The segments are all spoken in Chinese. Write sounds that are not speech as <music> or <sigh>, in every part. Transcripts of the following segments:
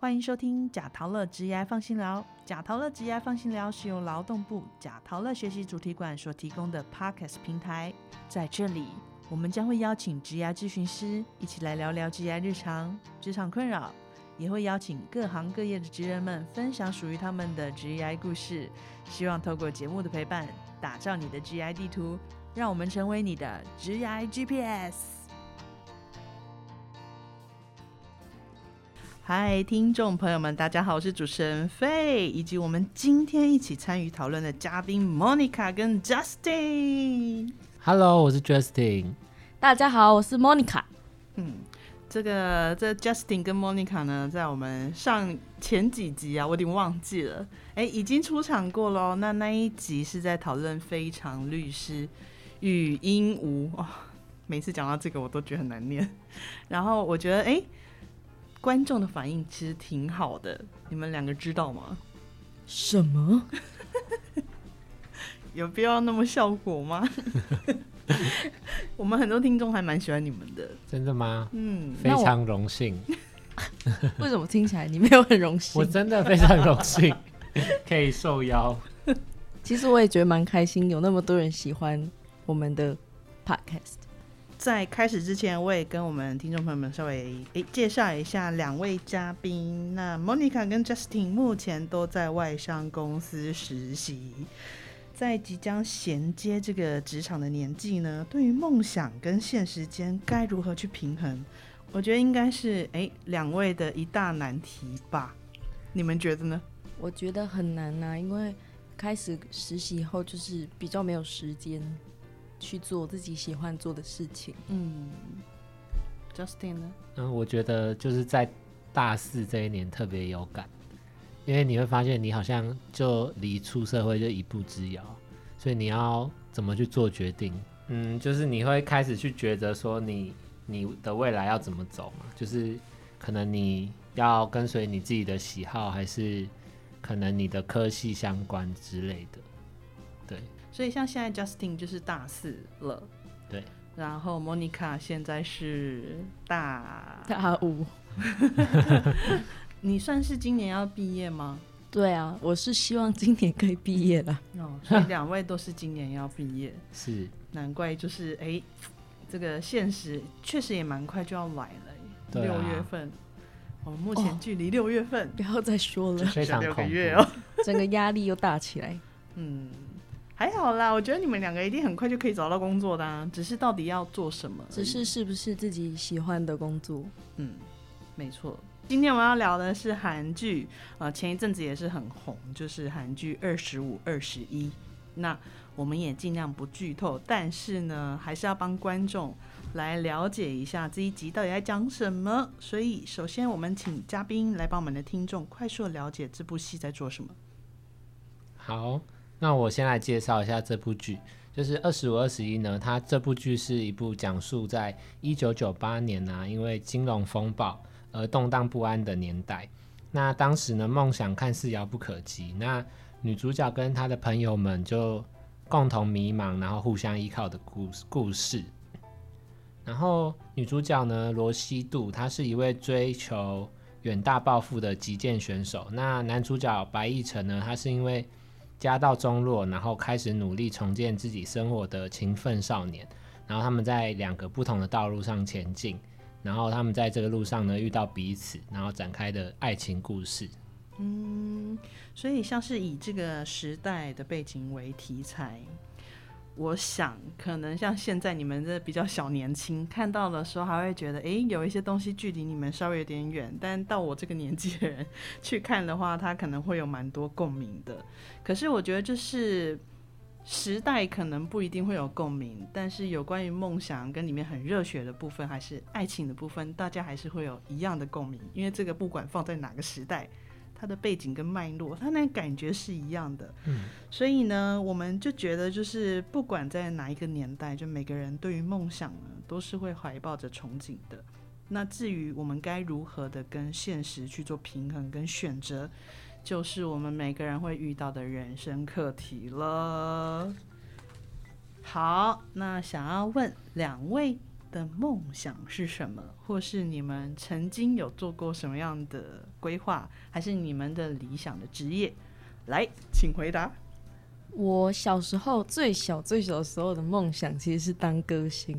欢迎收听贾陶乐职业放心聊。贾陶乐职业放心聊是由劳动部贾陶乐学习主题馆所提供的 Podcast 平台。在这里，我们将会邀请职业咨询师一起来聊聊职业日常、职场困扰，也会邀请各行各业的职人们分享属于他们的职业故事。希望透过节目的陪伴，打造你的职业地图，让我们成为你的职业 GPS。嗨，听众朋友们，大家好，我是主持人费，以及我们今天一起参与讨论的嘉宾 Monica 跟 Justin。Hello，我是 Justin。大家好，我是 Monica。嗯，这个这 Justin 跟 Monica 呢，在我们上前几集啊，我有点忘记了，哎，已经出场过喽。那那一集是在讨论非常律师与鹦鹉哦，每次讲到这个我都觉得很难念。然后我觉得，哎。观众的反应其实挺好的，你们两个知道吗？什么？<laughs> 有必要那么效果吗？<laughs> 我们很多听众还蛮喜欢你们的，真的吗？嗯，非常荣幸。<laughs> 为什么听起来你没有很荣幸？我真的非常荣幸可以受邀。其实我也觉得蛮开心，有那么多人喜欢我们的 podcast。在开始之前，我也跟我们听众朋友们稍微诶介绍一下两位嘉宾。那 Monica 跟 Justin 目前都在外商公司实习，在即将衔接这个职场的年纪呢，对于梦想跟现实间该如何去平衡，我觉得应该是诶两位的一大难题吧。你们觉得呢？我觉得很难呐、啊，因为开始实习后就是比较没有时间。去做自己喜欢做的事情。嗯，Justin 呢？嗯，我觉得就是在大四这一年特别有感，因为你会发现你好像就离出社会就一步之遥，所以你要怎么去做决定？嗯，就是你会开始去觉得说你你的未来要怎么走嘛，就是可能你要跟随你自己的喜好，还是可能你的科系相关之类的，对。所以像现在 Justin 就是大四了，对，然后 Monica 现在是大大五，<laughs> 你算是今年要毕业吗？对啊，我是希望今年可以毕业了。哦，所以两位都是今年要毕业，<laughs> 是。难怪就是哎，这个现实确实也蛮快就要来了，六、啊、月份，我们目前距离六月份、哦、不要再说了，非常 <laughs> 六个月哦，整个压力又大起来，嗯。还好啦，我觉得你们两个一定很快就可以找到工作的啊，只是到底要做什么？只是是不是自己喜欢的工作？嗯，没错。今天我们要聊的是韩剧，呃，前一阵子也是很红，就是韩剧《二十五二十一》。那我们也尽量不剧透，但是呢，还是要帮观众来了解一下这一集到底在讲什么。所以，首先我们请嘉宾来帮我们的听众快速了解这部戏在做什么。好。那我先来介绍一下这部剧，就是《二十五二十一》呢。它这部剧是一部讲述在一九九八年啊，因为金融风暴而动荡不安的年代。那当时呢，梦想看似遥不可及。那女主角跟她的朋友们就共同迷茫，然后互相依靠的故故事。然后女主角呢，罗西度，她是一位追求远大抱负的击剑选手。那男主角白亦辰呢，他是因为家道中落，然后开始努力重建自己生活的勤奋少年，然后他们在两个不同的道路上前进，然后他们在这个路上呢遇到彼此，然后展开的爱情故事。嗯，所以像是以这个时代的背景为题材，我想可能像现在你们这比较小年轻，看到的时候还会觉得，哎、有一些东西距离你们稍微有点远，但到我这个年纪的人去看的话，他可能会有蛮多共鸣的。可是我觉得就是时代可能不一定会有共鸣，但是有关于梦想跟里面很热血的部分，还是爱情的部分，大家还是会有一样的共鸣，因为这个不管放在哪个时代。它的背景跟脉络，它那感觉是一样的，嗯，所以呢，我们就觉得就是不管在哪一个年代，就每个人对于梦想呢，都是会怀抱着憧憬的。那至于我们该如何的跟现实去做平衡跟选择，就是我们每个人会遇到的人生课题了。好，那想要问两位的梦想是什么，或是你们曾经有做过什么样的规划，还是你们的理想的职业？来，请回答。我小时候最小最小的时候的梦想其实是当歌星，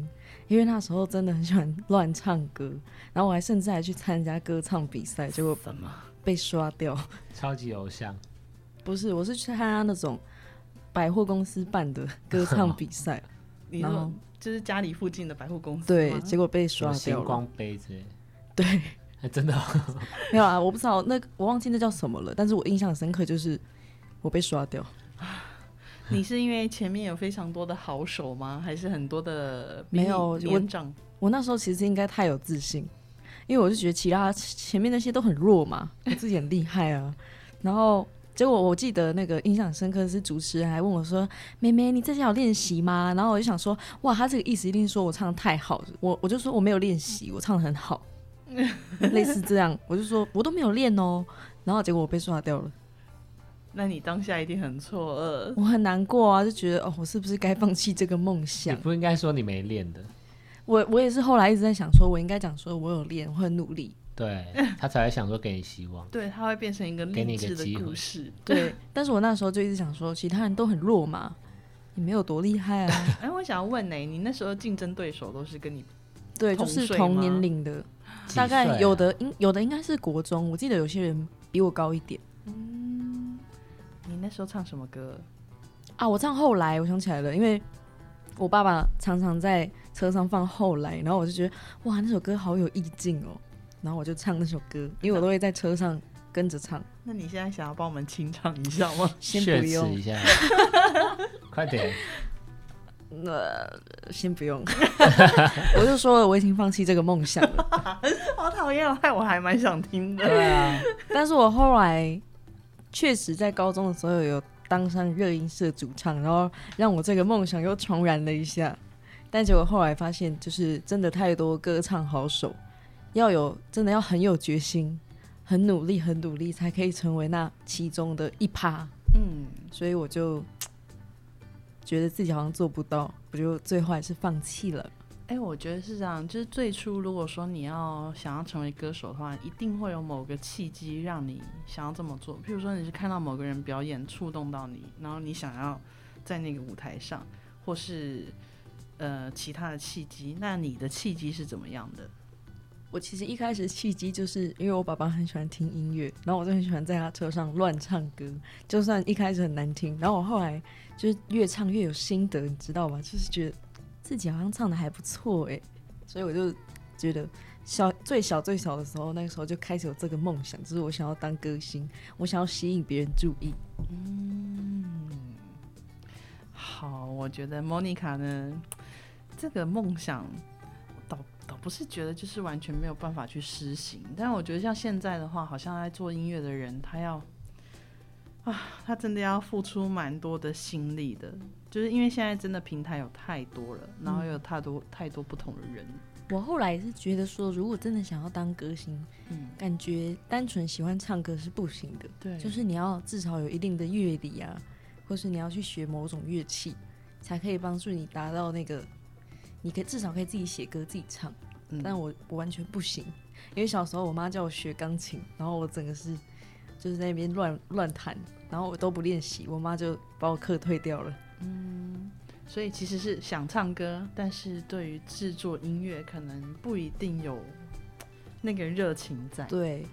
因为那时候真的很喜欢乱唱歌，然后我还甚至还去参加歌唱比赛，结果什么？被刷掉。<laughs> 超级偶像，不是，我是去参加那种百货公司办的歌唱比赛，<laughs> 然后就是家里附近的百货公司对，结果被刷掉了。星光杯之类，对，哎真的哦、<laughs> 没有啊，我不知道那个我忘记那叫什么了，但是我印象深刻就是我被刷掉。<laughs> 你是因为前面有非常多的好手吗？还是很多的没有比你年长？我那时候其实应该太有自信，因为我就觉得其他前面那些都很弱嘛，我自己很厉害啊。然后结果我记得那个印象深刻的是主持人还问我说：“妹妹，你在家有练习吗？”然后我就想说：“哇，他这个意思一定说我唱的太好。”我我就说我没有练习，我唱的很好，<laughs> 类似这样。我就说我都没有练哦。然后结果我被刷掉了，那你当下一定很错愕。我很难过啊，就觉得哦，我是不是该放弃这个梦想你想？不应该说你没练的，我我也是后来一直在想说，我应该讲说我有练，我很努力。对他才会想说给你希望。对，他会变成一个给你励志的故事。对，但是我那时候就一直想说，其他人都很弱嘛，也没有多厉害啊。<laughs> 哎，我想要问呢、你那时候竞争对手都是跟你对，就是同年龄的，几大概有的应有的应该是国中，我记得有些人比我高一点嗯你那时候唱什么歌？啊。我唱后来，我想起来了，因为我爸爸常常在车上放后来，然后我就觉得哇，那首歌好有意境哦，然后我就唱那首歌，因为我都会在车上跟着唱。那你现在想要帮我们清唱一下吗？先不用一，下，<laughs> 快点！呃，先不用，<laughs> <laughs> 我就说了，我已经放弃这个梦想了。<laughs> 好讨厌哦，害我还蛮想听的。对啊，但是我后来确实在高中的时候有当上热音社主唱，然后让我这个梦想又重燃了一下。但结果后来发现，就是真的太多歌唱好手，要有真的要很有决心、很努力、很努力，才可以成为那其中的一趴。嗯，所以我就觉得自己好像做不到，我就最后还是放弃了。哎、我觉得是这样，就是最初如果说你要想要成为歌手的话，一定会有某个契机让你想要这么做。譬如说你是看到某个人表演触动到你，然后你想要在那个舞台上，或是呃其他的契机，那你的契机是怎么样的？我其实一开始契机就是因为我爸爸很喜欢听音乐，然后我就很喜欢在他车上乱唱歌，就算一开始很难听，然后我后来就是越唱越有心得，你知道吗？就是觉得自己好像唱的还不错哎，所以我就觉得小最小最小的时候，那个时候就开始有这个梦想，就是我想要当歌星，我想要吸引别人注意。嗯好，我觉得 Monica 呢，这个梦想不是觉得就是完全没有办法去施行，但我觉得像现在的话，好像在做音乐的人，他要啊，他真的要付出蛮多的心力的，就是因为现在真的平台有太多了，然后有太多、太多不同的人，我后来是觉得说，如果真的想要当歌星，嗯，感觉单纯喜欢唱歌是不行的。对，就是你要至少有一定的乐理啊，或是你要去学某种乐器，才可以帮助你达到那个，你可以至少可以自己写歌自己唱。嗯但我我完全不行，因为小时候我妈叫我学钢琴，然后我整个是就是在那边乱乱弹，然后我都不练习，我妈就把我课退掉了。嗯所以其实是想唱歌，但是对于制作音乐可能不一定有那个热情在。对，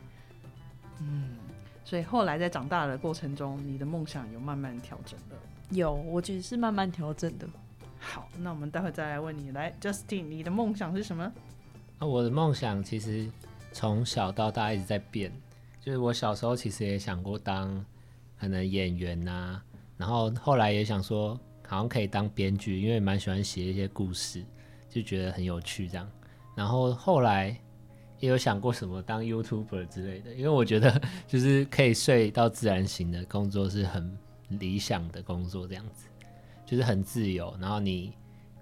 嗯所以后来在长大的过程中，你的梦想有慢慢调整的。有，我觉得是慢慢调整的。好，那我们待会再来问你，来，Justin，你的梦想是什么？那我的梦想其实从小到大一直在变，就是我小时候其实也想过当可能演员呐、然后后来也想说好像可以当编剧，因为蛮喜欢写一些故事，就觉得很有趣这样。然后后来也有想过什么当 YouTuber 之类的，因为我觉得就是可以睡到自然醒的工作是很理想的工作，这样子就是很自由，然后你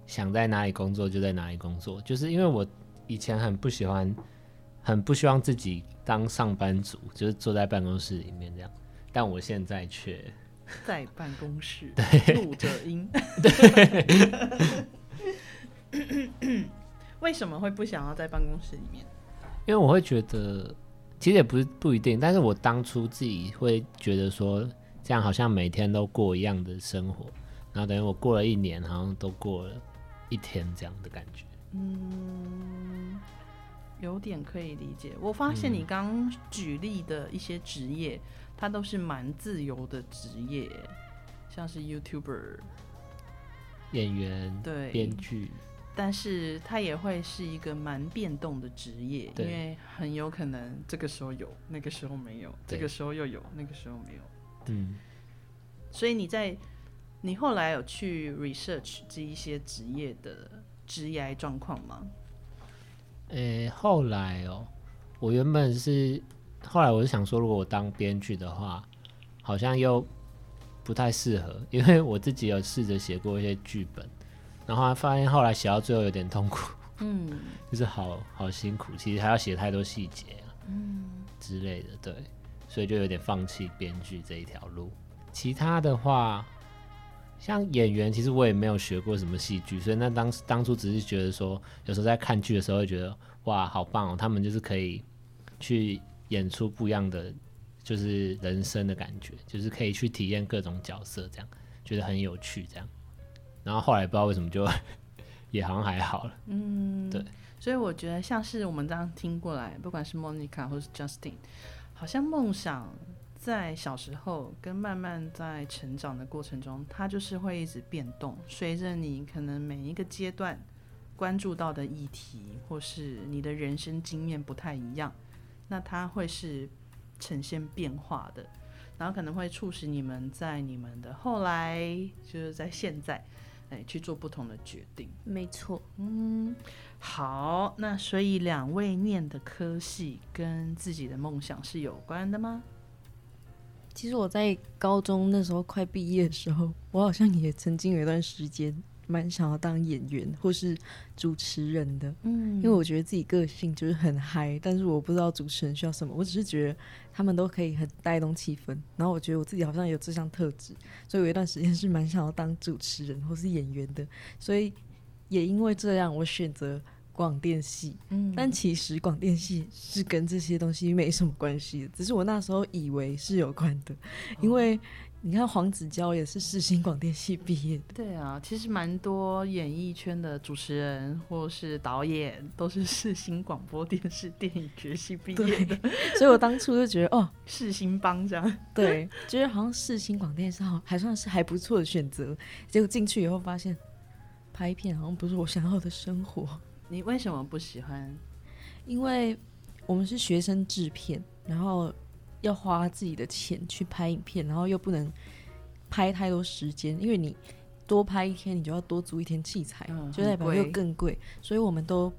想在哪里工作就在哪里工作，就是因为我以前很不喜欢，很不希望自己当上班族，就是坐在办公室里面这样，但我现在却在办公室 <laughs> 录着音。对 <laughs> 为什么会不想要在办公室里面？因为我会觉得，其实也不是不一定，但是我当初自己会觉得说，这样好像每天都过一样的生活，然后等于我过了一年，好像都过了一天这样的感觉。嗯，有点可以理解。我发现你刚刚举例的一些职业，它都是蛮自由的职业，像是 YouTuber，演员、对，编剧，但是它也会是一个蛮变动的职业，因为很有可能这个时候有，那个时候没有，这个时候又有，那个时候没有。嗯，所以你在你后来有去 research 这一些职业的职业状况吗？诶、后来哦，我原本是后来我是想说，如果我当编剧的话，好像又不太适合，因为我自己有试着写过一些剧本，然后发现后来写到最后有点痛苦，嗯就是好好辛苦，其实还要写太多细节啊，嗯之类的，对，所以就有点放弃编剧这一条路。其他的话，像演员，其实我也没有学过什么戏剧，所以那当当初只是觉得说，有时候在看剧的时候会觉得，哇，好棒哦，他们就是可以去演出不一样的，就是人生的感觉，就是可以去体验各种角色，这样觉得很有趣，这样。然后后来不知道为什么就 <laughs> 也好像还好了，嗯，对。所以我觉得像是我们这样听过来，不管是 Monica 或是 Justin，好像梦想在小时候跟慢慢在成长的过程中，它就是会一直变动，随着你可能每一个阶段关注到的议题或是你的人生经验不太一样，那它会是呈现变化的，然后可能会促使你们在你们的后来，就是在现在，哎，去做不同的决定。没错，嗯，好，那所以两位念的科系跟自己的梦想是有关的吗？其实我在高中那时候快毕业的时候，我好像也曾经有一段时间蛮想要当演员或是主持人的，嗯因为我觉得自己个性就是很嗨，但是我不知道主持人需要什么，我只是觉得他们都可以很带动气氛，然后我觉得我自己好像有这项特质，所以有一段时间是蛮想要当主持人或是演员的，所以也因为这样，我选择广电系。嗯。但其实广电系是跟这些东西没什么关系的，只是我那时候以为是有关的，因为你看黄子佼也是世新广电系毕业的，对啊，其实蛮多演艺圈的主持人或是导演都是世新广播电视电影学系毕业的，所以我当初就觉得哦，世新帮这样。对，觉得好像世新广电是好还算是还不错的选择，结果进去以后发现拍片好像不是我想要的生活，你为什么不喜欢？因为我们是学生制片，然后要花自己的钱去拍影片，然后又不能拍太多时间，因为你多拍一天，你就要多租一天器材，嗯就代表又更贵，所以我们都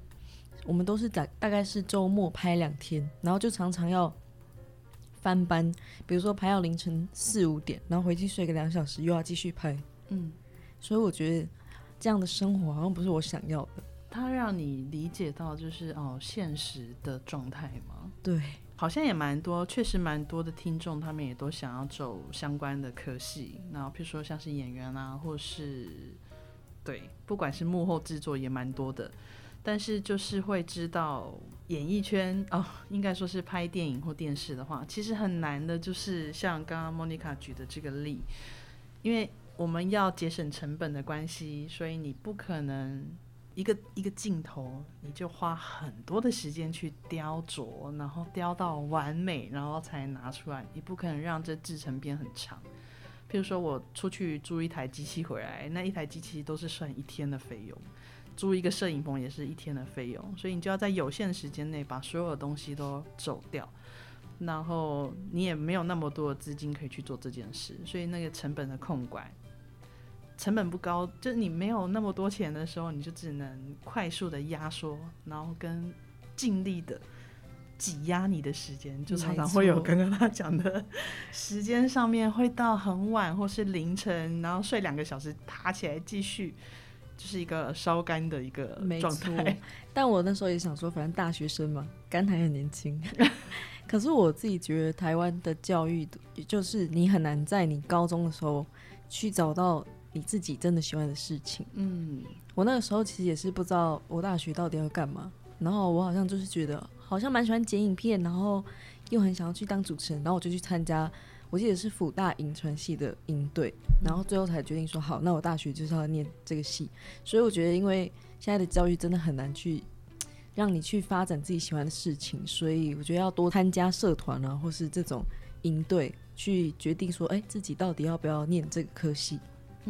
我们都是大大概是周末拍两天，然后就常常要翻班，比如说拍到凌晨四五点，然后回去睡个两小时，又要继续拍，嗯，所以我觉得这样的生活好像不是我想要的。它让你理解到就是哦现实的状态吗？对，好像也蛮多，确实蛮多的听众，他们也都想要走相关的科系，然后譬如说像是演员啊，或是对，不管是幕后制作也蛮多的，但是就是会知道演艺圈哦，应该说是拍电影或电视的话，其实很难的，就是像刚刚莫妮卡举的这个例，因为我们要节省成本的关系，所以你不可能一个一个镜头，你就花很多的时间去雕琢，然后雕到完美，然后才拿出来。你不可能让这制成变很长。譬如说我出去租一台机器回来，那一台机器都是算一天的费用，租一个摄影棚也是一天的费用，所以你就要在有限的时间内把所有的东西都走掉。然后你也没有那么多的资金可以去做这件事，所以那个成本的控管成本不高，就是你没有那么多钱的时候，你就只能快速的压缩，然后跟尽力的挤压你的时间，就常常会有刚刚他讲的时间上面会到很晚或是凌晨，然后睡两个小时，爬起来继续，就是一个烧干的一个状态。<laughs> 但我那时候也想说，反正大学生嘛，肝还很年轻。<laughs> 可是我自己觉得，台湾的教育，就是你很难在你高中的时候去找到你自己真的喜欢的事情。嗯我那个时候其实也是不知道我大学到底要干嘛，然后我好像就是觉得好像蛮喜欢剪影片，然后又很想要去当主持人，然后我就去参加，我记得是辅大影传系的营队，然后最后才决定说好，那我大学就是要念这个系。所以我觉得，因为现在的教育真的很难去让你去发展自己喜欢的事情，所以我觉得要多参加社团啊，或是这种营队，去决定说，哎、自己到底要不要念这个科系。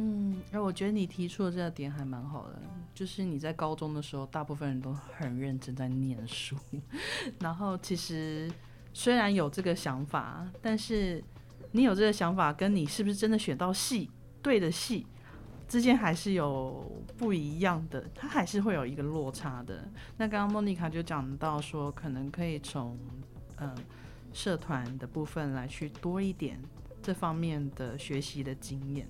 嗯，哎，我觉得你提出的这个点还蛮好的，就是你在高中的时候，大部分人都很认真在念书，<laughs> 然后其实虽然有这个想法，但是你有这个想法，跟你是不是真的选到戏对的戏之间还是有不一样的，它还是会有一个落差的。那刚刚莫妮卡就讲到说，可能可以从嗯、社团的部分来去多一点这方面的学习的经验。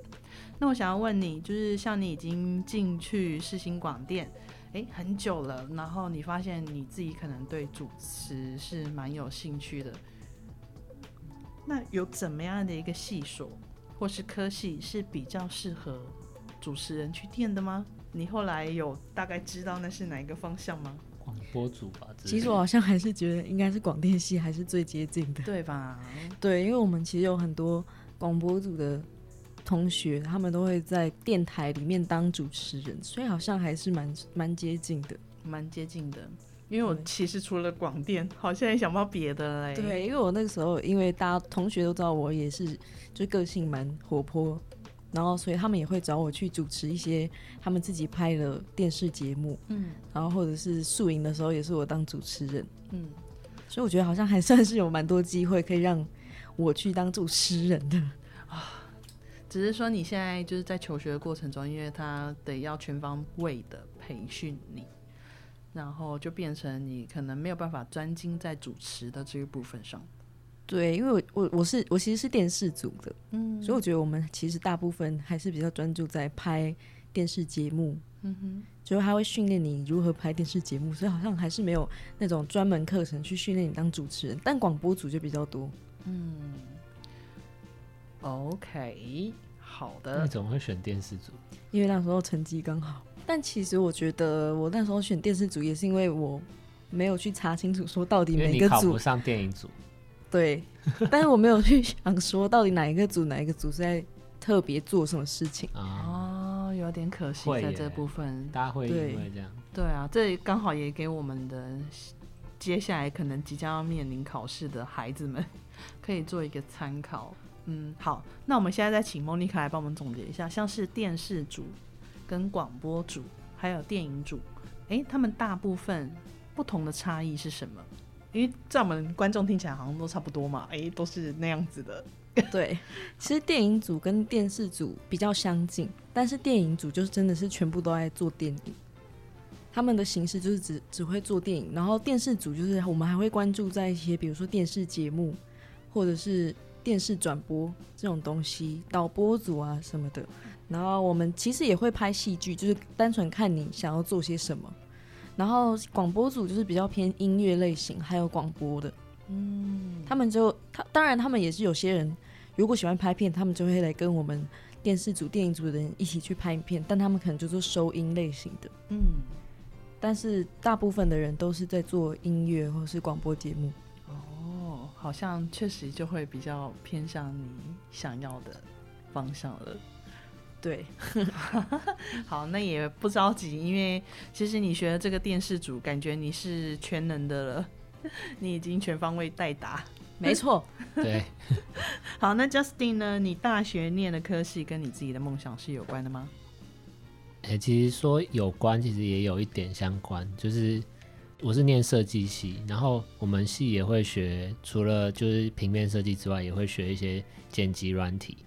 那我想要问你，就是像你已经进去世新广电，诶，很久了，然后你发现你自己可能对主持是蛮有兴趣的，那有怎么样的一个系所或是科系是比较适合主持人去念的吗？你后来有大概知道那是哪一个方向吗？广播组吧。其实我好像还是觉得应该是广电系还是最接近的。对吧？对，因为我们其实有很多广播组的同学，他们都会在电台里面当主持人，所以好像还是蛮蛮接近的。蛮接近的。因为我其实除了广电，好像也想不到别的嘞。对，因为我那个时候，因为大家同学都知道我也是，就个性蛮活泼，然后所以他们也会找我去主持一些他们自己拍的电视节目，嗯然后或者是宿营的时候也是我当主持人，嗯，所以我觉得好像还算是有蛮多机会可以让我去当主持人的。<laughs> 只是说你现在就是在求学的过程中，因为他得要全方位的培训你，然后就变成你可能没有办法专精在主持的这个部分上。对，因为我我我是我其实是电视组的，嗯。所以我觉得我们其实大部分还是比较专注在拍电视节目，嗯哼，就是他会训练你如何拍电视节目，所以好像还是没有那种专门课程去训练你当主持人，但广播组就比较多。嗯。OK，好的你，怎么会选电视组？因为那时候成绩刚好。但其实我觉得我那时候选电视组也是因为我没有去查清楚说到底因为每个组考不上电影组，<laughs> 对，但是我没有去想说到底哪一个组哪一个组是在特别做什么事情。啊，哦，有点可惜在这部分。大家会因对为这样，对啊，这刚好也给我们的接下来可能即将要面临考试的孩子们 <laughs> 可以做一个参考。嗯，好，那我们现在再请莫妮卡来帮我们总结一下，像是电视组、跟广播组还有电影组，诶，他们大部分不同的差异是什么？因为在我们观众听起来好像都差不多嘛，<laughs> 诶，都是那样子的。对，其实电影组跟电视组比较相近，但是电影组就是真的是全部都在做电影，他们的形式就是只只会做电影，然后电视组就是我们还会关注在一些比如说电视节目或者是电视转播这种东西，导播组啊什么的，然后我们其实也会拍戏剧，就是单纯看你想要做些什么。然后广播组就是比较偏音乐类型，还有广播的，嗯，他们就他当然他们也是有些人如果喜欢拍片，他们就会来跟我们电视组、电影组的人一起去拍片，但他们可能就做收音类型的。嗯，但是大部分的人都是在做音乐或是广播节目。哦，好像确实就会比较偏向你想要的方向了。对，<laughs> 好，那也不着急，因为其实你学的这个电视组，感觉你是全能的了，你已经全方位代打。没错。<laughs> 对，好，那 Justin 呢？你大学念的科系跟你自己的梦想是有关的吗？哎、其实说有关，其实也有一点相关，就是我是念设计系，然后我们系也会学，除了就是平面设计之外，也会学一些剪辑软体，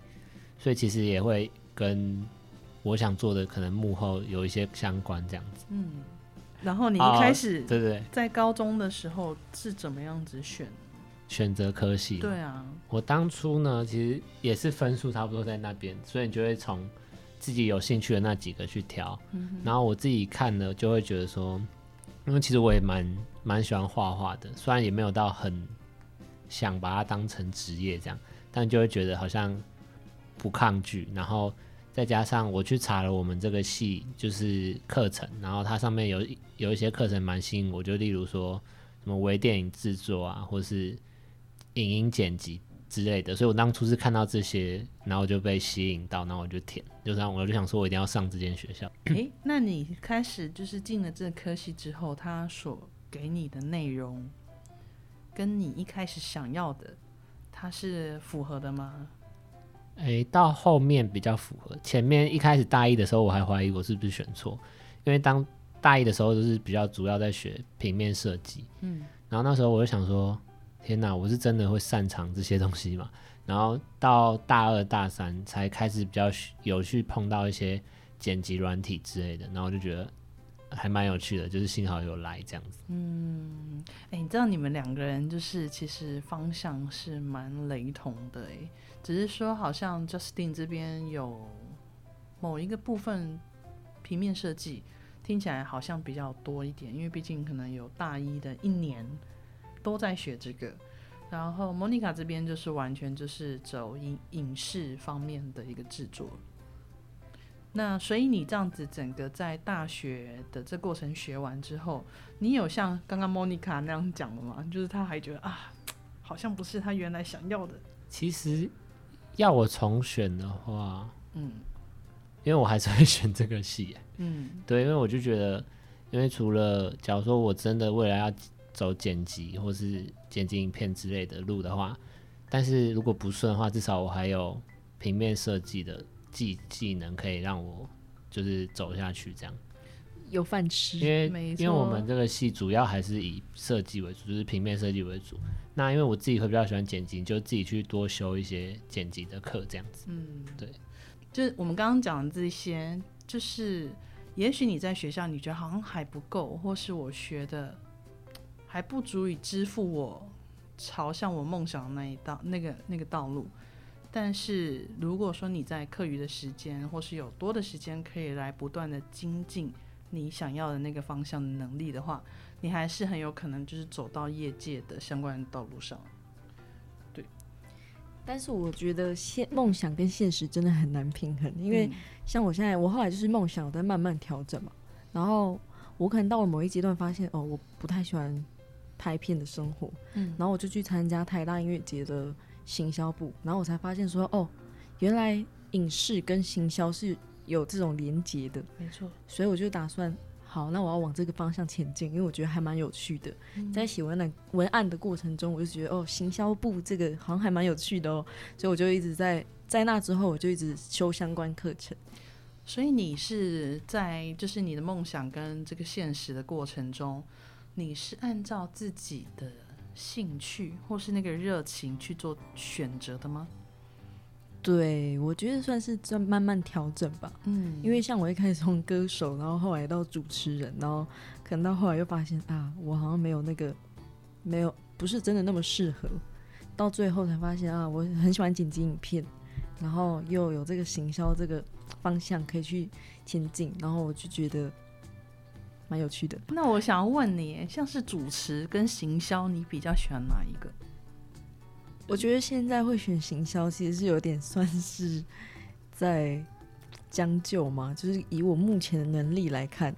所以其实也会跟我想做的可能幕后有一些相关这样子。嗯，然后你一啊开始对对对，在高中的时候是怎么样子选？选择科系，对啊，我当初呢，其实也是分数差不多在那边，所以你就会从自己有兴趣的那几个去挑。然后我自己看了，就会觉得说，因为其实我也蛮蛮喜欢画画的，虽然也没有到很想把它当成职业这样，但就会觉得好像不抗拒，然后再加上我去查了我们这个系就是课程，然后它上面有有一些课程蛮吸引我，就例如说什么微电影制作啊，或是影音剪辑之类的，所以我当初是看到这些，然后就被吸引到，然后我就填，就这样我就想说我一定要上这间学校。诶，那你开始就是进了这个科系之后，他所给你的内容，跟你一开始想要的，它是符合的吗？诶，到后面比较符合，前面一开始大一的时候我还怀疑我是不是选错，因为当大一的时候就是比较主要在学平面设计，嗯，然后那时候我就想说，天哪，我是真的会擅长这些东西嘛？<laughs> 然后到大二大三才开始比较有去碰到一些剪辑软体之类的，然后我就觉得还蛮有趣的，就是幸好有来这样子。嗯，哎、你知道你们两个人就是其实方向是蛮雷同的哎，只是说好像 Justin 这边有某一个部分平面设计听起来好像比较多一点，因为毕竟可能有大一的一年都在学这个。然后 Monica 这边就是完全就是走影影视方面的一个制作，那所以你这样子整个在大学的这过程学完之后，你有像刚刚 Monica 那样讲的吗？就是他还觉得啊，好像不是他原来想要的。其实要我重选的话，嗯因为我还是会选这个系耶，嗯对，因为我就觉得，因为除了假如说我真的未来要走剪辑或是剪辑影片之类的路的话，但是如果不顺的话，至少我还有平面设计的技技能可以让我就是走下去这样。有饭吃。因为因为我们这个系主要还是以设计为主，就是平面设计为主。那因为我自己会比较喜欢剪辑，就自己去多修一些剪辑的课这样子。嗯，对，就是我们刚刚讲的这些，就是也许你在学校你觉得好像还不够，或是我学的还不足以支付我朝向我梦想的那一道那个那个道路。但是如果说你在课余的时间，或是有多的时间可以来不断的精进你想要的那个方向的能力的话，你还是很有可能就是走到业界的相关的道路上。对但是我觉得现梦想跟现实真的很难平衡，因为嗯像我现在，我后来就是梦想我在慢慢调整嘛，然后我可能到了某一阶段发现，哦，我不太喜欢拍片的生活，嗯然后我就去参加台大音乐节的行销部，然后我才发现说，哦，原来影视跟行销是有这种连结的，没错，所以我就打算，好，那我要往这个方向前进，因为我觉得还蛮有趣的。在写文案文案的过程中，我就觉得哦，行销部这个好像还蛮有趣的哦，所以我就一直在在那之后，我就一直修相关课程。所以你是在就是你的梦想跟这个现实的过程中，你是按照自己的兴趣或是那个热情去做选择的吗？对，我觉得算是在慢慢调整吧。嗯因为像我一开始从歌手，然后后来到主持人，然后可能到后来又发现啊，我好像没有那个没有不是真的那么适合，到最后才发现啊，我很喜欢剪辑影片，然后又有这个行销这个方向可以去前进，然后我就觉得蛮有趣的。那我想要问你，像是主持跟行销，你比较喜欢哪一个？我觉得现在会选行销，其实是有点算是在将就嘛，就是以我目前的能力来看，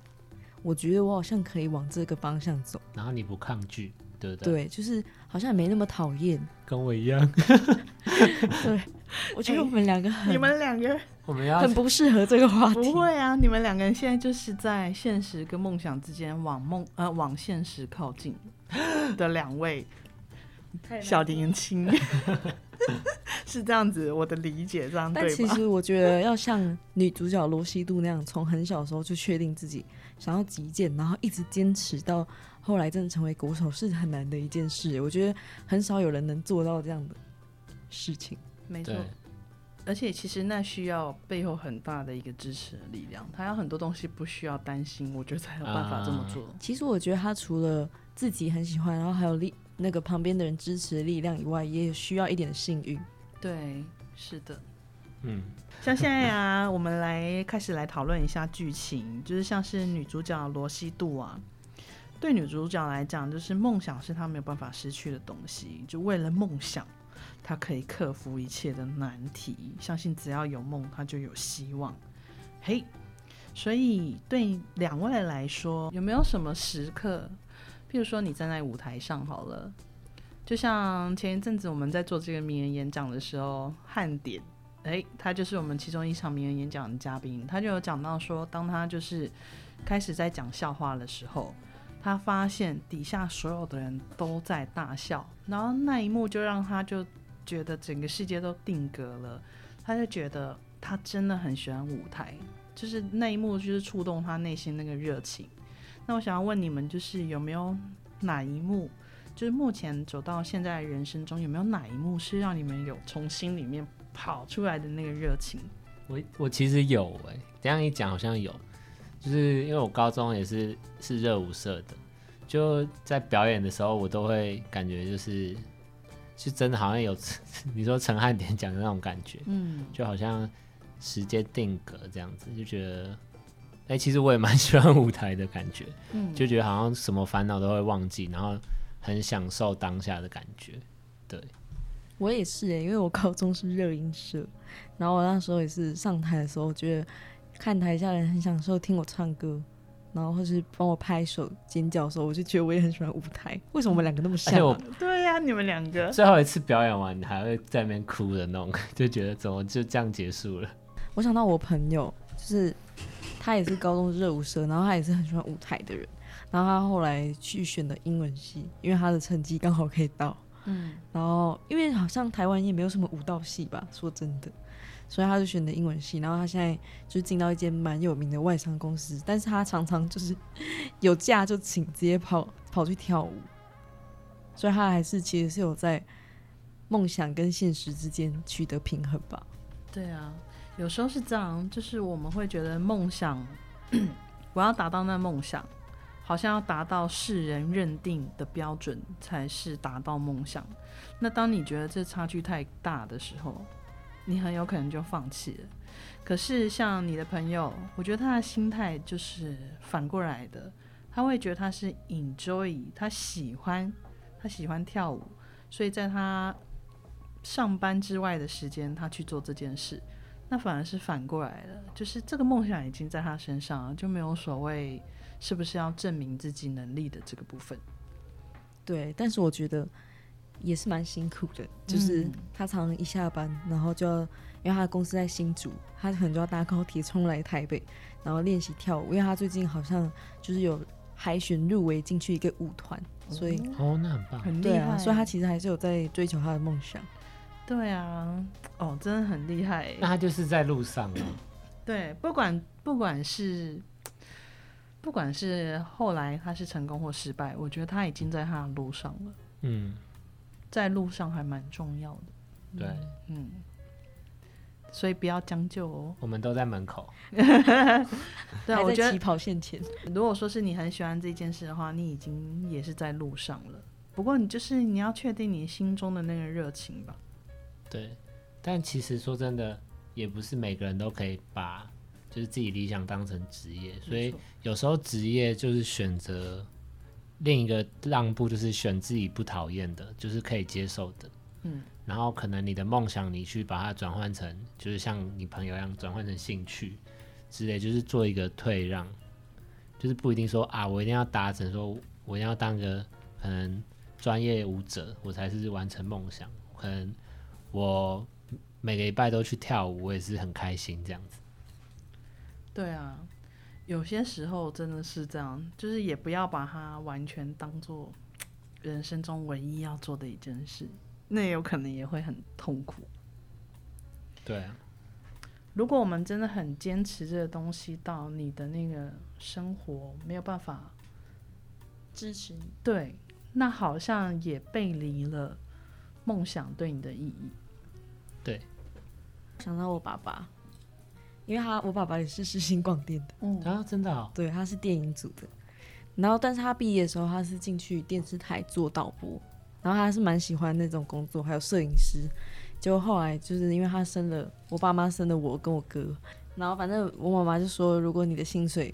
我觉得我好像可以往这个方向走。然后你不抗拒，对不对？对，就是好像也没那么讨厌。跟我一样，<laughs> 对，我觉得我们两个很、你们两个我们要很不适合这个话题。不会啊，你们两个人现在就是在现实跟梦想之间往梦呃往现实靠近 <laughs> 的两位小年轻，<laughs> <laughs> 是这样子，我的理解这样但？其实我觉得要像女主角罗西度那样，从很小时候就确定自己想要击剑，然后一直坚持到后来真的成为鼓手，是很难的一件事。我觉得很少有人能做到这样的事情。没错，而且其实那需要背后很大的一个支持的力量，他有很多东西不需要担心，我觉得才有办法这么做。其实我觉得他除了自己很喜欢，然后还有力那个旁边的人支持的力量以外，也需要一点幸运。对，是的。嗯，像现在啊，我们来开始来讨论一下剧情，就是像是女主角罗西度啊，对女主角来讲，就是梦想是她没有办法失去的东西，就为了梦想，他可以克服一切的难题。相信只要有梦，他就有希望。嘿，所以对两位来说，有没有什么时刻？譬如说，你站在舞台上好了，就像前一阵子我们在做这个名人演讲的时候，汉典，诶，他就是我们其中一场名人演讲的嘉宾，他就有讲到说，当他就是开始在讲笑话的时候，他发现底下所有的人都在大笑，然后那一幕就让他就觉得整个世界都定格了，他就觉得他真的很喜欢舞台，就是那一幕就是触动他内心那个热情。那我想要问你们，就是有没有哪一幕，就是目前走到现在人生中，有没有哪一幕是让你们有从心里面跑出来的那个热情？我我其实有哎、这样一讲好像有，就是因为我高中也是是热舞社的，就在表演的时候，我都会感觉就是，是真的好像有 <laughs> 你说陈汉典讲的那种感觉，嗯，就好像时间定格这样子，就觉得，哎、其实我也蛮喜欢舞台的感觉，嗯就觉得好像什么烦恼都会忘记，然后很享受当下的感觉。对，我也是哎、因为我高中是热音社，然后我那时候也是上台的时候，我觉得看台下人很享受听我唱歌，然后或是帮我拍手尖叫的时候，我就觉得我也很喜欢舞台。为什么我们两个那么像、啊？对呀、你们两个，最后一次表演完，你还会在那边哭的那种，<laughs> 就觉得怎么就这样结束了？我想到我朋友，就是他也是高中热舞社，然后他也是很喜欢舞台的人，然后他后来去选的英文系，因为他的成绩刚好可以到。嗯然后因为好像台湾也没有什么舞蹈系吧，说真的，所以他就选的英文系。然后他现在就进到一间蛮有名的外商公司，但是他常常就是 <laughs> 有假就请，直接跑跑去跳舞，所以他还是其实是有在梦想跟现实之间取得平衡吧。对啊，有时候是这样，就是我们会觉得梦想，<clears throat> 我要达到那梦想，好像要达到世人认定的标准才是达到梦想。那当你觉得这差距太大的时候，你很有可能就放弃了。可是像你的朋友，我觉得他的心态就是反过来的，他会觉得他是 enjoy，他喜欢，他喜欢跳舞，所以在他上班之外的时间，他去做这件事，那反而是反过来的，就是这个梦想已经在他身上了，就没有所谓是不是要证明自己能力的这个部分。对，但是我觉得也是蛮辛苦的，就是嗯他常常一下班，然后就要，因为他的公司在新竹，他可能就要搭高铁冲来台北，然后练习跳舞，因为他最近好像就是有海选入围进去一个舞团，所以、哦，那很棒。很厉害，啊，所以他其实还是有在追求他的梦想。对啊，哦，真的很厉害那。他就是在路上了，<coughs> 对，不管不管是不管是后来他是成功或失败，我觉得他已经在他的路上了，嗯，在路上还蛮重要的。对，嗯，所以不要将就哦。我们都在门口。<laughs> 对啊，我觉得在起跑线前，如果说是你很喜欢这件事的话，你已经也是在路上了。不过你就是你要确定你心中的那个热情吧。对，但其实说真的，也不是每个人都可以把就是自己理想当成职业，所以有时候职业就是选择另一个让步，就是选自己不讨厌的，就是可以接受的。嗯，然后可能你的梦想，你去把它转换成，就是像你朋友一样转换成兴趣之类，就是做一个退让，就是不一定说啊，我一定要达成，说我一定要当个可能专业舞者，我才是完成梦想。可能我每个礼拜都去跳舞，我也是很开心这样子。对啊，有些时候真的是这样，就是也不要把它完全当做人生中唯一要做的一件事，那有可能也会很痛苦。对啊，如果我们真的很坚持这个东西，到你的那个生活没有办法支持你。对，那好像也背离了梦想对你的意义。对想到我爸爸，因为他我爸爸也是世新广电的，嗯啊，真的哦，对，他是电影组的。然后，但是他毕业的时候，他是进去电视台做导播，然后他是蛮喜欢那种工作，还有摄影师。结果后来就是因为他生了我爸妈生了我跟我哥，然后反正我妈妈就说，如果你的薪水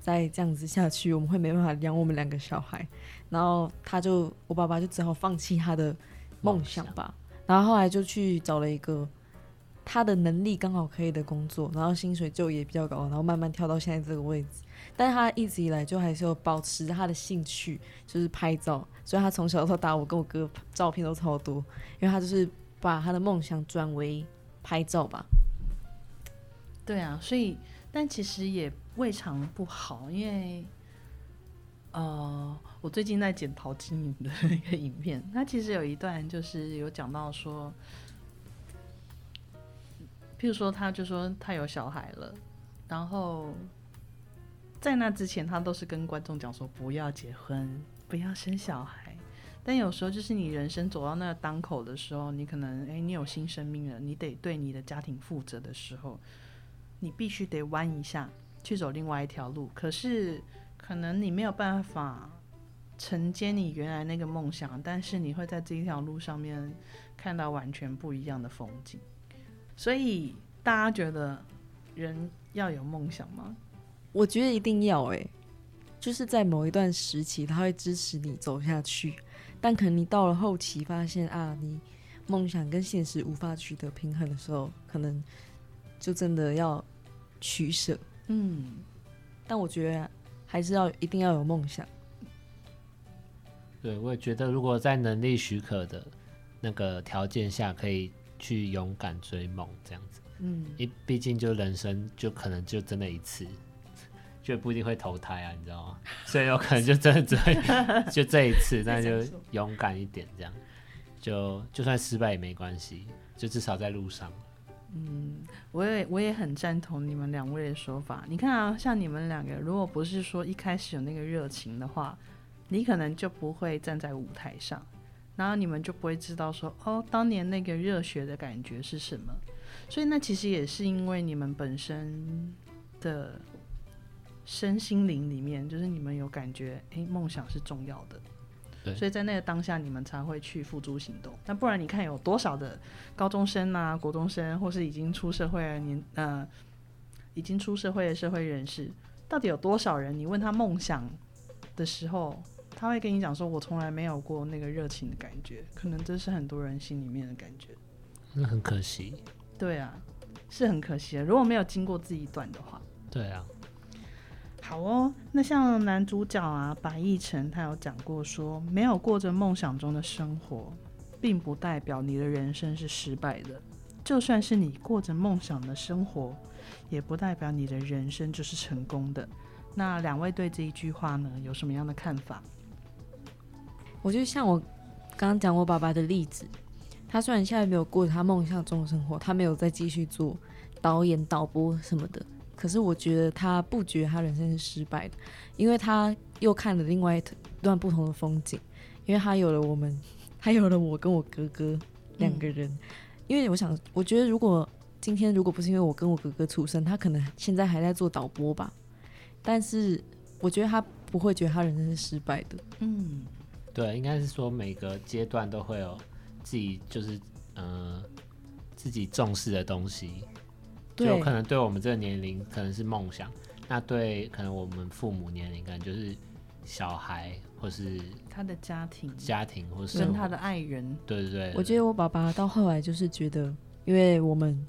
再这样子下去，我们会没办法养我们两个小孩。然后他就我爸爸就只好放弃他的梦想吧。然后后来就去找了一个他的能力刚好可以的工作，然后薪水就也比较高，然后慢慢跳到现在这个位置。但他一直以来就还是有保持他的兴趣，就是拍照，所以他从小到大，我跟我哥照片都超多，因为他就是把他的梦想转为拍照吧。对啊，所以但其实也未尝不好，因为呃，我最近在剪陶晶莹的一个影片，他其实有一段就是有讲到说，譬如说，他就说他有小孩了，然后在那之前，他都是跟观众讲说不要结婚，不要生小孩。但有时候就是你人生走到那个当口的时候，你可能诶，你有新生命了，你得对你的家庭负责的时候，你必须得弯一下去走另外一条路。可是可能你没有办法承接你原来那个梦想，但是你会在这一条路上面看到完全不一样的风景。所以大家觉得人要有梦想吗？我觉得一定要哎、就是在某一段时期，他会支持你走下去，但可能你到了后期发现啊，你梦想跟现实无法取得平衡的时候，可能就真的要取舍。嗯，但我觉得还是要一定要有梦想。对，我也觉得，如果在能力许可的那个条件下，可以去勇敢追梦，这样子。嗯，因毕竟就人生就可能就真的一次，就不一定会投胎啊，你知道吗？<laughs> 所以有可能就真的只会就这一次，<laughs> 那就勇敢一点，这样就就算失败也没关系，就至少在路上。嗯我也我也很赞同你们两位的说法。你看啊，像你们两个，如果不是说一开始有那个热情的话，你可能就不会站在舞台上，然后你们就不会知道说，哦，当年那个热血的感觉是什么。所以那其实也是因为你们本身的身心灵里面，就是你们有感觉，诶，梦想是重要的。对所以在那个当下，你们才会去付诸行动。那不然，你看有多少的高中生啊、国中生，或是已经出社会的年呃，已经出社会的社会人士，到底有多少人？你问他梦想的时候，他会跟你讲说：“我从来没有过那个热情的感觉。”可能这是很多人心里面的感觉。那很可惜。对啊，是很可惜的。如果没有经过这一段的话，对啊，好哦。那像男主角啊，白亦辰，他有讲过说，没有过着梦想中的生活，并不代表你的人生是失败的。就算是你过着梦想的生活，也不代表你的人生就是成功的。那两位对这一句话呢，有什么样的看法？我就像我刚刚讲我爸爸的例子，他虽然现在没有过他梦想中的生活，他没有再继续做导演、导播什么的，可是我觉得他不觉得他人生是失败的，因为他又看了另外一段不同的风景，因为他有了我们，<laughs> 他有了我跟我哥哥两个人。因为我想，我觉得如果今天如果不是因为我跟我哥哥出生，他可能现在还在做导播吧，但是我觉得他不会觉得他人生是失败的。嗯，对，应该是说每个阶段都会有自己就是呃自己重视的东西，就对可能对我们这个年龄可能是梦想，那对可能我们父母年龄可能就是小孩或是他的家庭家庭或是跟他的爱人，对对对，我觉得我爸爸到后来就是觉得，因为我们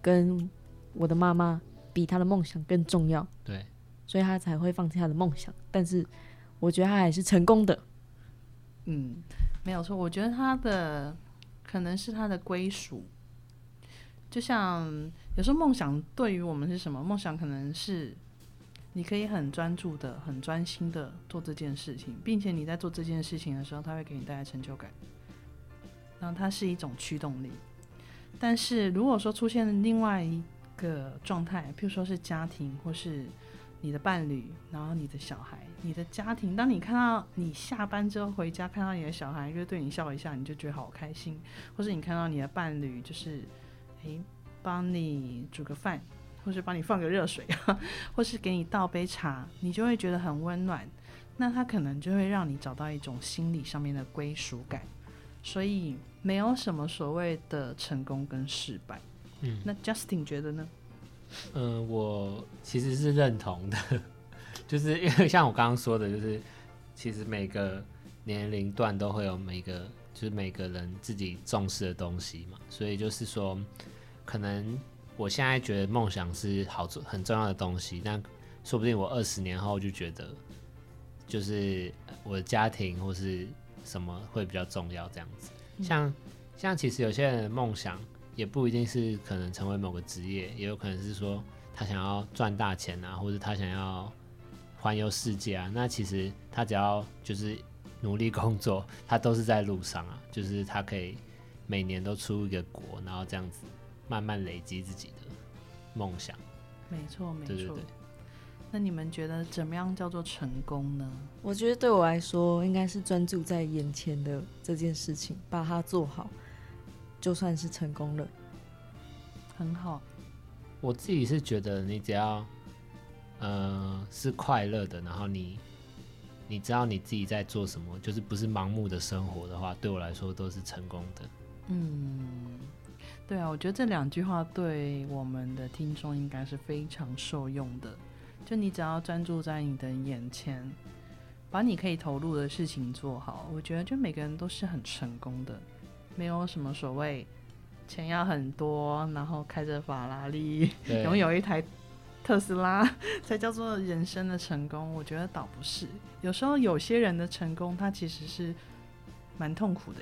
跟我的妈妈比他的梦想更重要，对所以他才会放弃他的梦想。但是我觉得他还是成功的。嗯，没有错。我觉得他的可能是他的归属，就像有时候梦想对于我们是什么？梦想可能是你可以很专注的、很专心的做这件事情，并且你在做这件事情的时候，它会给你带来成就感，然后它是一种驱动力。但是如果说出现另外一个状态，譬如说是家庭或是你的伴侣，然后你的小孩，你的家庭，当你看到你下班之后回家，看到你的小孩就对你笑一下，你就觉得好开心；或是你看到你的伴侣就是，诶，帮你煮个饭，或是帮你放个热水，<laughs> 或是给你倒杯茶，你就会觉得很温暖。那它可能就会让你找到一种心理上面的归属感。所以没有什么所谓的成功跟失败。嗯那 Justin 觉得呢？嗯，我其实是认同的，<laughs> 就是因为像我刚刚说的，就是其实每个年龄段都会有每个就是每个人自己重视的东西嘛，所以就是说，可能我现在觉得梦想是好重很重要的东西，但说不定我二十年后就觉得，就是我的家庭或是什么会比较重要这样子。像像其实有些人的梦想也不一定是可能成为某个职业，也有可能是说他想要赚大钱啊，或者他想要环游世界啊。那其实他只要就是努力工作，他都是在路上啊，<laughs> 就是他可以每年都出一个国，然后这样子慢慢累积自己的梦想。没错，没错对对对。那你们觉得怎么样叫做成功呢？我觉得对我来说，应该是专注在眼前的这件事情，把它做好，就算是成功了。很好，我自己是觉得，你只要呃是快乐的，然后你你知道你自己在做什么，就是不是盲目的生活的话，对我来说都是成功的。嗯，对啊，我觉得这两句话对我们的听众应该是非常受用的。就你只要专注在你的眼前，把你可以投入的事情做好，我觉得就每个人都是很成功的，没有什么所谓钱要很多，然后开着法拉利，<laughs> 拥有一台特斯拉 <laughs> 才叫做人生的成功。我觉得倒不是，有时候有些人的成功，他其实是蛮痛苦的。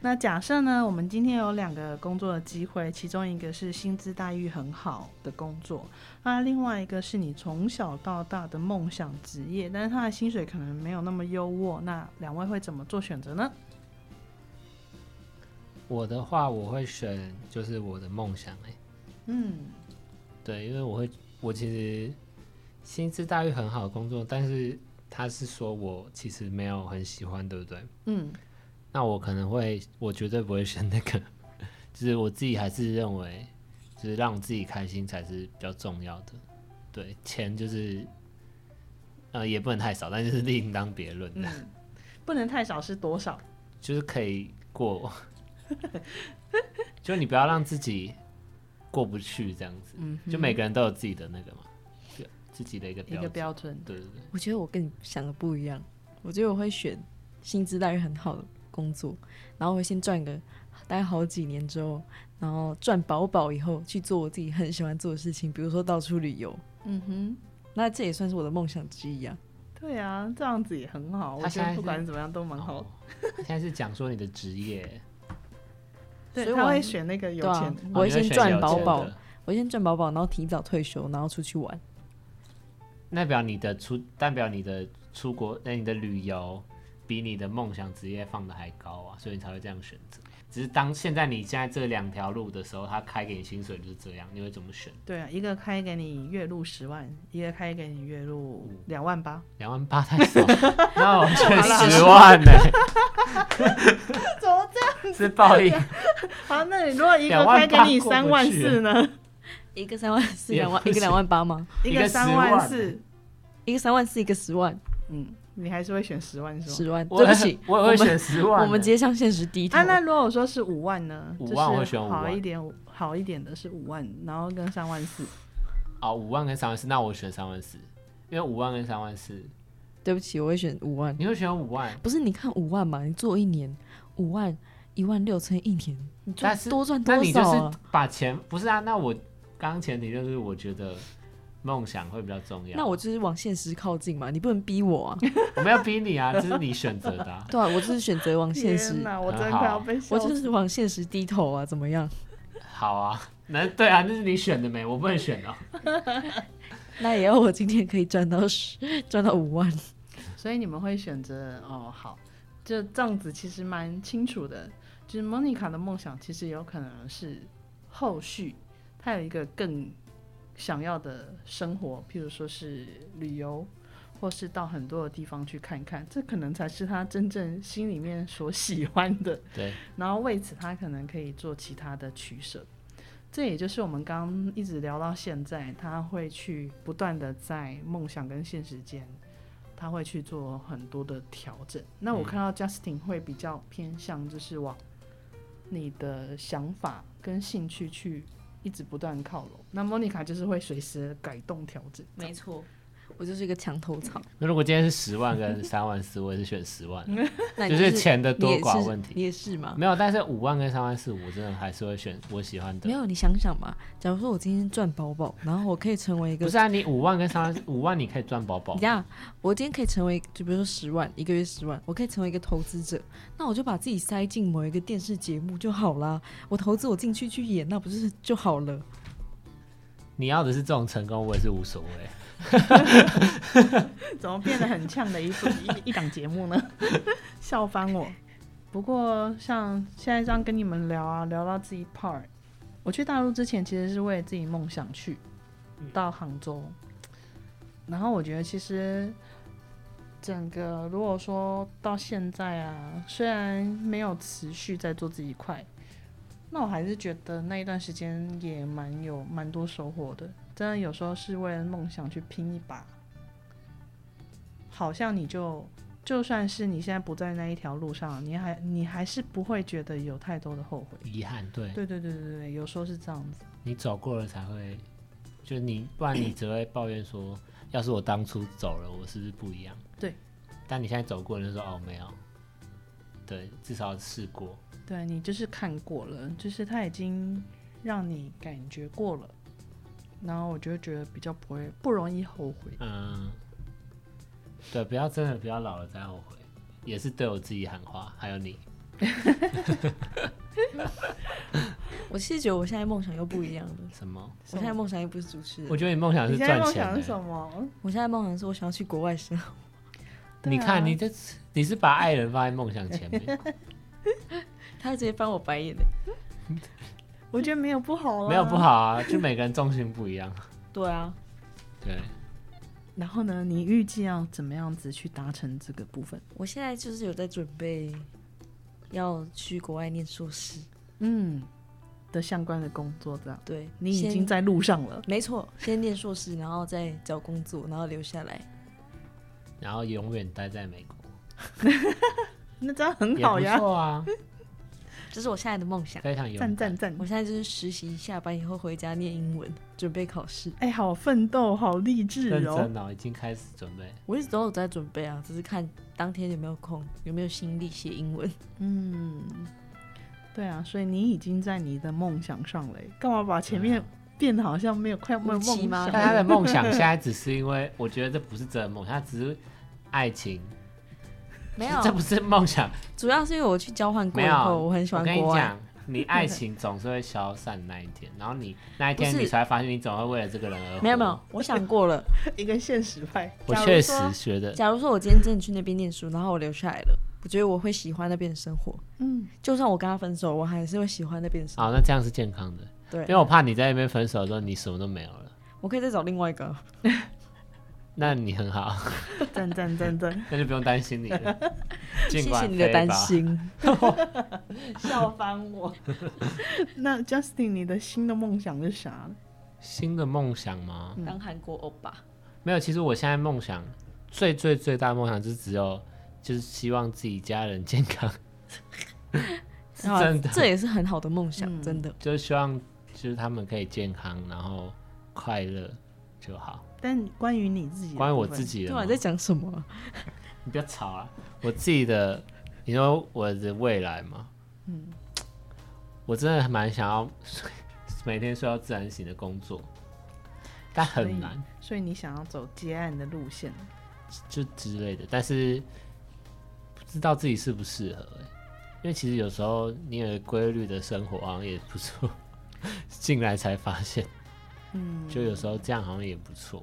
那假设呢，我们今天有两个工作的机会，其中一个是薪资待遇很好的工作，那另外一个是你从小到大的梦想职业，但是他的薪水可能没有那么优渥。那两位会怎么做选择呢？我的话，我会选就是我的梦想哎、嗯，对，因为我会，我其实薪资待遇很好的工作，但是他是说我其实没有很喜欢，对不对？嗯，那我可能会，我绝对不会选那个，<laughs> 就是我自己还是认为，就是让自己开心才是比较重要的。对，钱就是，呃，也不能太少，但就是另当别论的，嗯，不能太少是多少？就是可以过，<laughs> 就你不要让自己过不去这样子。嗯，就每个人都有自己的那个嘛，就自己的一个一个标准。对对对，我觉得我跟你想的不一样，我觉得我会选薪资待遇很好的工作，然后我会先赚个待好几年之后，然后赚饱饱以后去做我自己很喜欢做的事情，比如说到处旅游。嗯哼。那这也算是我的梦想之一啊。对啊，这样子也很好。我觉得不他现在是管怎么样都蛮好。哦现在是讲说你的职业，对，所以我他会选那个有钱。我会先赚饱饱的我先赚饱饱，然后提早退休，然后出去玩。代表你的出，代表你的出国，那你的旅游比你的梦想职业放的还高啊，所以你才会这样选择。只是当现在你现在这两条路的时候，他开给你薪水就是这样，你会怎么选？对啊，一个开给你月入十万，一个开给你月入两万八。两万八太少，那我 <laughs> 选十万呢 <laughs> <laughs> 怎么这样？是报应。好，那你如果一个开给你三万四呢？一个三万四，两万，一个两万八吗？一个个三万四，一个三万四，一个十万，嗯，你还是会选十万是吗？十万。对不起，<laughs> 我也会选十万、我们直接向现实低头。啊，那如果说是五万呢？五万我会选五万好一点，好一点的是五万，然后跟三万四。啊，五万跟三万四，那我选三万四，因为五万跟三万四，对不起，我会选五万。你会选五万？不是，你看五万嘛，你做一年五万，一万六乘以一年，你赚但是多赚多那你就是少啊？把钱不是啊？那我刚刚前提就是我觉得梦想会比较重要。那我就是往现实靠近嘛，你不能逼我啊。<laughs> 我没有逼你啊，这是你选择的、啊。<laughs> 对啊，我就是选择往现实天，哪，我真的快要被。我就是往现实低头啊，怎么样？好啊，那对啊，那是你选的没，我不能选哦。<laughs> 那也要我今天可以赚到十，赚到五万。所以你们会选择哦，好，就这样子，其实蛮清楚的。就是 Monica 的梦想，其实有可能是后续她有一个更想要的生活，譬如说是旅游，或是到很多的地方去看看，这可能才是他真正心里面所喜欢的。对，然后为此，他可能可以做其他的取舍。这也就是我们刚刚一直聊到现在，他会去不断的在梦想跟现实间，他会去做很多的调整。那我嗯看到 Justin 会比较偏向就是往你的想法跟兴趣去一直不断靠拢，那 Monica 就是会随时改动调整。没错，我就是一个墙头草。那如果今天是十万跟三万四，我也是选十万，<laughs> 就是钱的多寡问题。你也是吗？没有，但是五万跟三万四，我真的还是会选我喜欢的没。有，你想想嘛，假如说我今天赚饱饱，然后我可以成为一个不是啊，你五万跟三万，五万你可以赚饱饱你。这样，我今天可以成为，就比如说十万，一个月十万，我可以成为一个投资者，那我就把自己塞进某一个电视节目就好啦。我投资我进去去演，那不是就好了？你要的是这种成功，我也是无所谓。<laughs> 怎么变得很呛的一部一一档节目呢？<laughs> 笑翻我。不过像现在这样跟你们聊啊，聊到自己 part，我去大陆之前其实是为了自己梦想去，到杭州。然后我觉得其实整个如果说到现在啊，虽然没有持续在做自己块，那我还是觉得那一段时间也蛮有蛮多收获的。真的有时候是为了梦想去拼一把，好像你就就算是你现在不在那一条路上，你还你还是不会觉得有太多的后悔。遗憾，对对对对对对，有时候是这样子。你走过了才会，就你，不然你只会抱怨说，要是我当初走了，我是不是不一样？对。但你现在走过，了就说哦，没有。对，至少试过。对你就是看过了，就是他已经让你感觉过了，然后我就会觉得比较不会不容易后悔。嗯，对，不要真的不要老了再后悔，也是对我自己喊话，还有你。<laughs> <laughs> 我其实觉得我现在梦想又不一样了。什么？我现在梦想又不是主持人，我觉得你梦想是你现在梦赚钱的、想是什么？我现在梦想是我想要去国外生活。<laughs> 你看你这，你是把爱人放在梦想前面，他直接翻我白眼的。我觉得没有不好啊，没有不。好啊，就每个人重心不一样。<laughs> 对啊，对，然后呢，你预计要怎么样子去达成这个部分？我现在就是有在准备要去国外念硕士。嗯，的相关的工作这样，对你已经在路上了。没错，先念硕士，然后再找工作，然后留下来。然后永远待在美国，<laughs> 那这样很好呀，不错啊，这是我现在的梦想。非常有。赞赞赞我！现在就是实习下班以后回家念英文，准备考试。哎，好奋斗，好励志哦。认真哦，已经开始准备。我一直都有在准备啊，只是看当天有没有空，有没有心力写英文。嗯，对啊，所以你已经在你的梦想上了，干嘛把前面变得好像没有快没有梦想？但他的梦想现在只是因为，我觉得这不是真的梦想，他只是爱情，没有，这不是梦想。主要是因为我去交换过，以后，我很喜欢我跟你国外。讲，你爱情总是会消散那一天，<laughs> 然后你那一天你才发现，你总会为了这个人而没有没有，，我想过了。<laughs> 一个现实派。我确实觉得，假如说我今天真的去那边念书，然后我留下来了，我觉得我会喜欢那边的生活。嗯，就算我跟他分手，我还是会喜欢那边的生活。好，那这样是健康的，对因为，我怕你在那边分手的时候，你什么都没有了，我可以再找另外一个。那你很好，真真真真，<laughs> 那就不用担心你了。谢 <laughs> 尽管谢你的担。心。<laughs> 笑翻我。那 Justin，你的新的梦想是啥？新的梦想吗？当韩国欧巴，没有，其实我现在梦想最最最大的梦想就是只有，就是希望自己家人健康，真的，这也是很好的梦想，嗯真的。就是希望就是他们可以健康，然后快乐就好。但关于你自己关于我自己的吗对啊，在讲什么啊？你不要吵啊！我自己的，你说我的未来吗？嗯，我真的蛮想要 <laughs> 每天睡到自然醒的工作，但所以很难，所以你想要走接案的路线。就之类的。但是不知道自己适不适合、欸，因为其实有时候你有规律的生活好像也不错，<laughs> 进来才发现，嗯，就有时候这样好像也不错。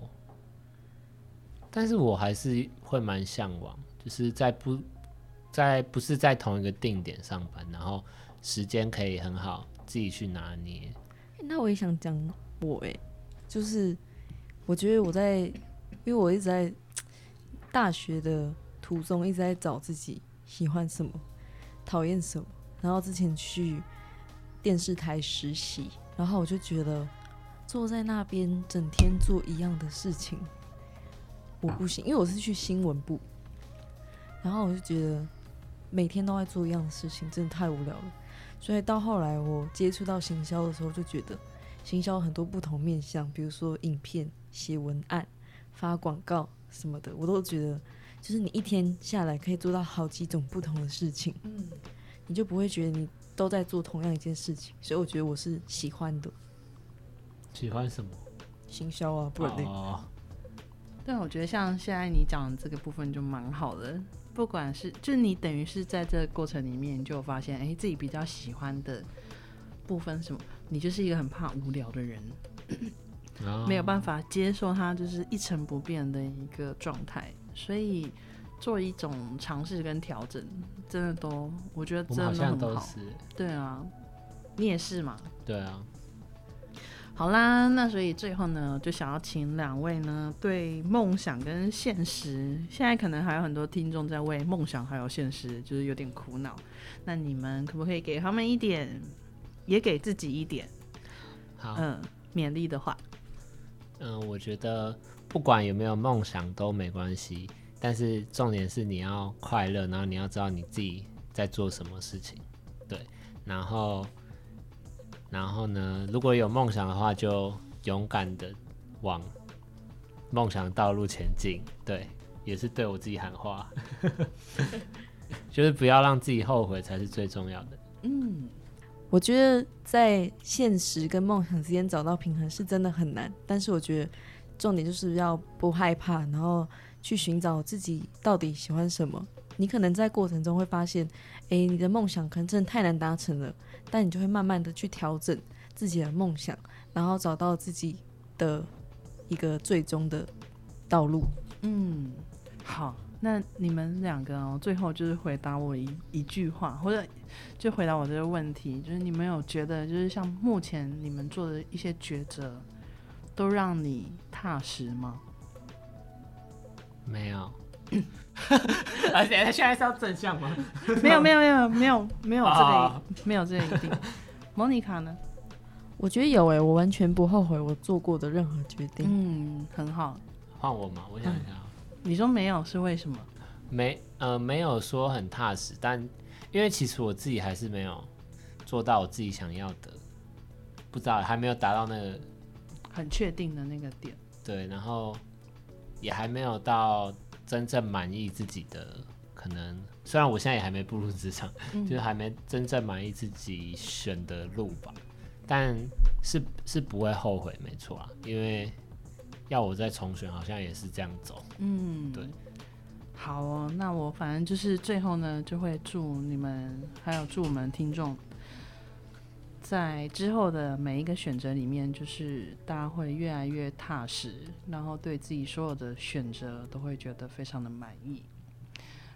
但是我还是会蛮向往，就是在不在不是在同一个定点上班，然后时间可以很好自己去拿捏。那我也想讲我哎、就是我觉得我在，因为我一直在大学的途中一直在找自己喜欢什么，讨厌什么。然后之前去电视台实习，然后我就觉得坐在那边整天做一样的事情，我不行，因为我是去新闻部，然后我就觉得每天都在做一样的事情，真的太无聊了。所以到后来我接触到行销的时候，就觉得行销有很多不同面向，比如说影片、写文案，发广告什么的，我都觉得就是你一天下来可以做到好几种不同的事情，嗯，你就不会觉得你都在做同样一件事情，所以我觉得我是喜欢的喜欢什么？行销啊，不然嘞哦，但我觉得像现在你讲的这个部分就蛮好的，不管是就你等于是在这个过程里面你就发现，哎、自己比较喜欢的部分什么，你就是一个很怕无聊的人，哦没有办法接受它就是一成不变的一个状态，所以做一种尝试跟调整，真的都我觉得真的很好。都是，对啊，你也是嘛。对啊，好啦，那所以最后呢，就想要请两位呢，对梦想跟现实，现在可能还有很多听众在为梦想还有现实就是有点苦恼，那你们可不可以给他们一点，也给自己一点，好，嗯，勉励的话？嗯，我觉得不管有没有梦想都没关系，但是重点是你要快乐，然后你要知道你自己在做什么事情，对，然后，然后呢，如果有梦想的话，就勇敢的往梦想道路前进，对，也是对我自己喊话，<laughs> 就是不要让自己后悔才是最重要的。嗯，我觉得在现实跟梦想之间找到平衡是真的很难，但是我觉得重点就是要不害怕，然后去寻找自己到底喜欢什么。你可能在过程中会发现，诶，你的梦想可能真的太难达成了，但你就会慢慢的去调整自己的梦想，然后找到自己的一个最终的道路。嗯，好，那你们两个哦，最后就是回答我一一句话，或者就回答我这个问题，就是你们有觉得，就是像目前你们做的一些抉择，都让你踏实吗？没有，<laughs> <laughs> 而且他现在是要正向吗？<laughs> 没有，没有，没有，没有，没有这个啊，没有这个一定。莫妮卡呢？我觉得有诶，我完全不后悔我做过的任何决定。嗯，很好。换我吗？我想一下啊。你说没有是为什么？没呃没有说很踏实，但因为其实我自己还是没有做到我自己想要的，不知道还没有达到那个很确定的那个点。对，然后也还没有到真正满意自己的可能。虽然我现在也还没步入职场，嗯 <laughs> 就是还没真正满意自己选的路吧，但是是不会后悔，没错啊，因为要我再重选，好像也是这样走。嗯，对。好哦，那我反正就是最后呢，就会祝你们，还有祝我们听众，在之后的每一个选择里面，就是大家会越来越踏实，然后对自己所有的选择都会觉得非常的满意。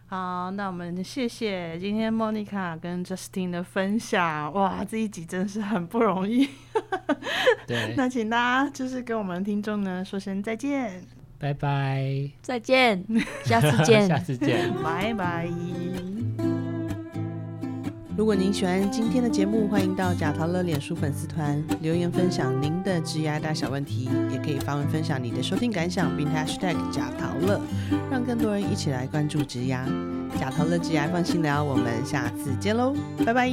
好，那我们谢谢今天 Monica 跟 Justin 的分享，哇，这一集真是很不容易。<laughs> 对，那请大家就是跟我们听众呢说声再见，拜拜，再见，下次见 <laughs> 下。次见。拜拜。如果您喜欢今天的节目，欢迎到贾陶乐脸书粉丝团留言分享您的职涯大小问题，也可以发文分享你的收听感想，并 #hashtag 贾陶乐，让更多人一起来关注职牙。贾陶乐职牙放心聊，我们下次见喽，拜拜。